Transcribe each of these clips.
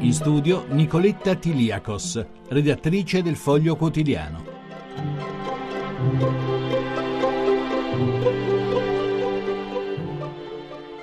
In studio Nicoletta Tiliakos, redattrice del Foglio Quotidiano.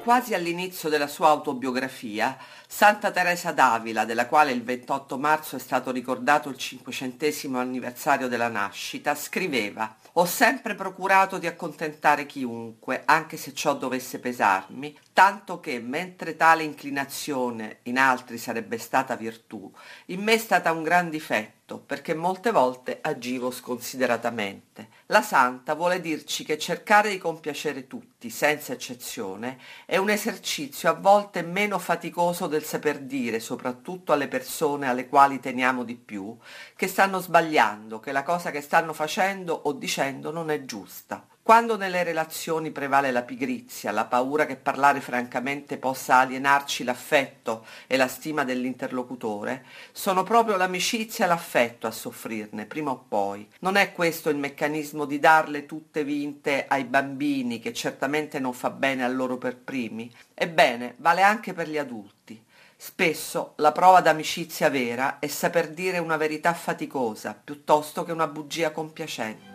Quasi all'inizio della sua autobiografia, Santa Teresa d'Avila, della quale il 28 marzo è stato ricordato il cinquecentesimo anniversario della nascita, scriveva Ho sempre procurato di accontentare chiunque, anche se ciò dovesse pesarmi, tanto che, mentre tale inclinazione in altri sarebbe stata virtù, in me è stata un gran difetto, perché molte volte agivo sconsideratamente. La santa vuole dirci che cercare di compiacere tutti, senza eccezione, è un esercizio a volte meno faticoso del saper dire, soprattutto alle persone alle quali teniamo di più, che stanno sbagliando, che la cosa che stanno facendo o dicendo non è giusta. Quando nelle relazioni prevale la pigrizia, la paura che parlare francamente possa alienarci l'affetto e la stima dell'interlocutore, sono proprio l'amicizia e l'affetto a soffrirne, prima o poi. Non è questo il meccanismo di darle tutte vinte ai bambini, che certamente non fa bene a loro per primi? Ebbene, vale anche per gli adulti. Spesso la prova d'amicizia vera è saper dire una verità faticosa piuttosto che una bugia compiacente.